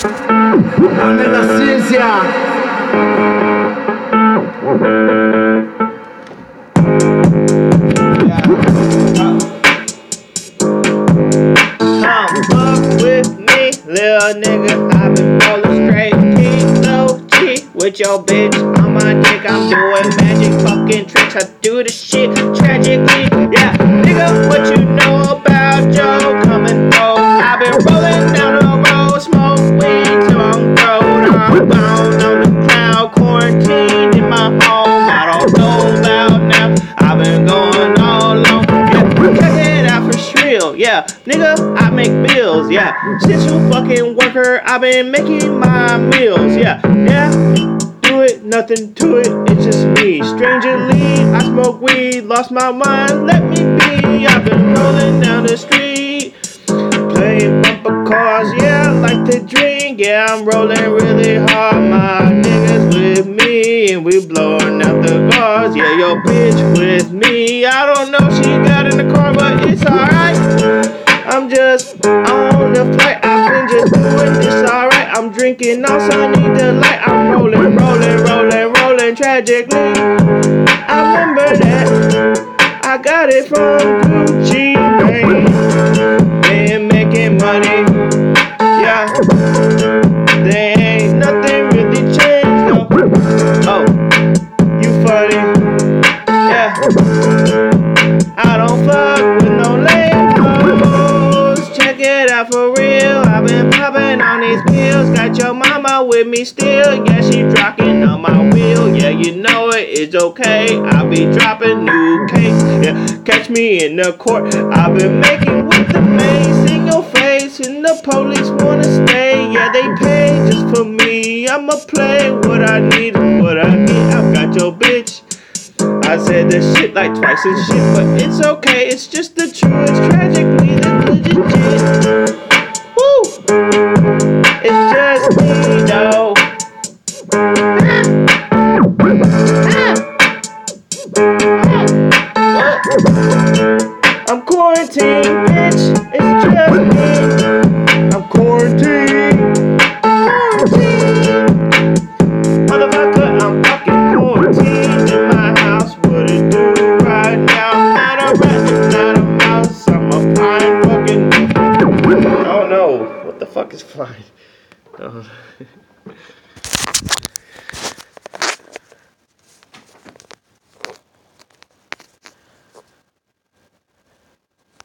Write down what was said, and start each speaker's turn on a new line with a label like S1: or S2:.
S1: Ande la ciencia.
S2: Come with me, little nigga. I've been rolling straight. Keep low G with your bitch on my dick. I'm doing magic fucking tricks. I do the shit tragically. Yeah, nigga, what you Yeah, nigga, I make bills. Yeah, since you fucking worker, I've been making my meals. Yeah, yeah. Do it, nothing to it, it's just me. Strangely, I smoke weed, lost my mind, let me be. I've been rolling down the street, playing bumper cars. Yeah, I like to drink, yeah, I'm rolling really hard. My niggas with me, and we blowing out the cars. Yeah, your bitch with me. I don't know, she got in the car, but. On the flight. I've been just doing this alright. I'm drinking, also need the light. I'm rolling, rolling, rolling, rolling tragically. I remember that I got it from Gucci Mane. Been making money, yeah. There ain't nothing really changed. Oh, you funny, yeah. Real. I've been popping on these pills. Got your mama with me still. Yeah, she dropping on my wheel. Yeah, you know it. It's okay. I'll be dropping new case. Yeah, catch me in the court. I've been making with the mace in your face, and the police wanna stay. Yeah, they pay just for me. I'ma play what I need and what I get. I've got your bitch. I said this shit like twice and shit, but it's okay, it's just the truth. It's tragically I'm quarantined, bitch. It's just me. I'm quarantined. Quarantined. Motherfucker, I'm fucking quarantined in my house. What it do right now? I'm not a rat, not a mouse. I'm a fine fucking. Oh no! What the fuck is flying? Oh.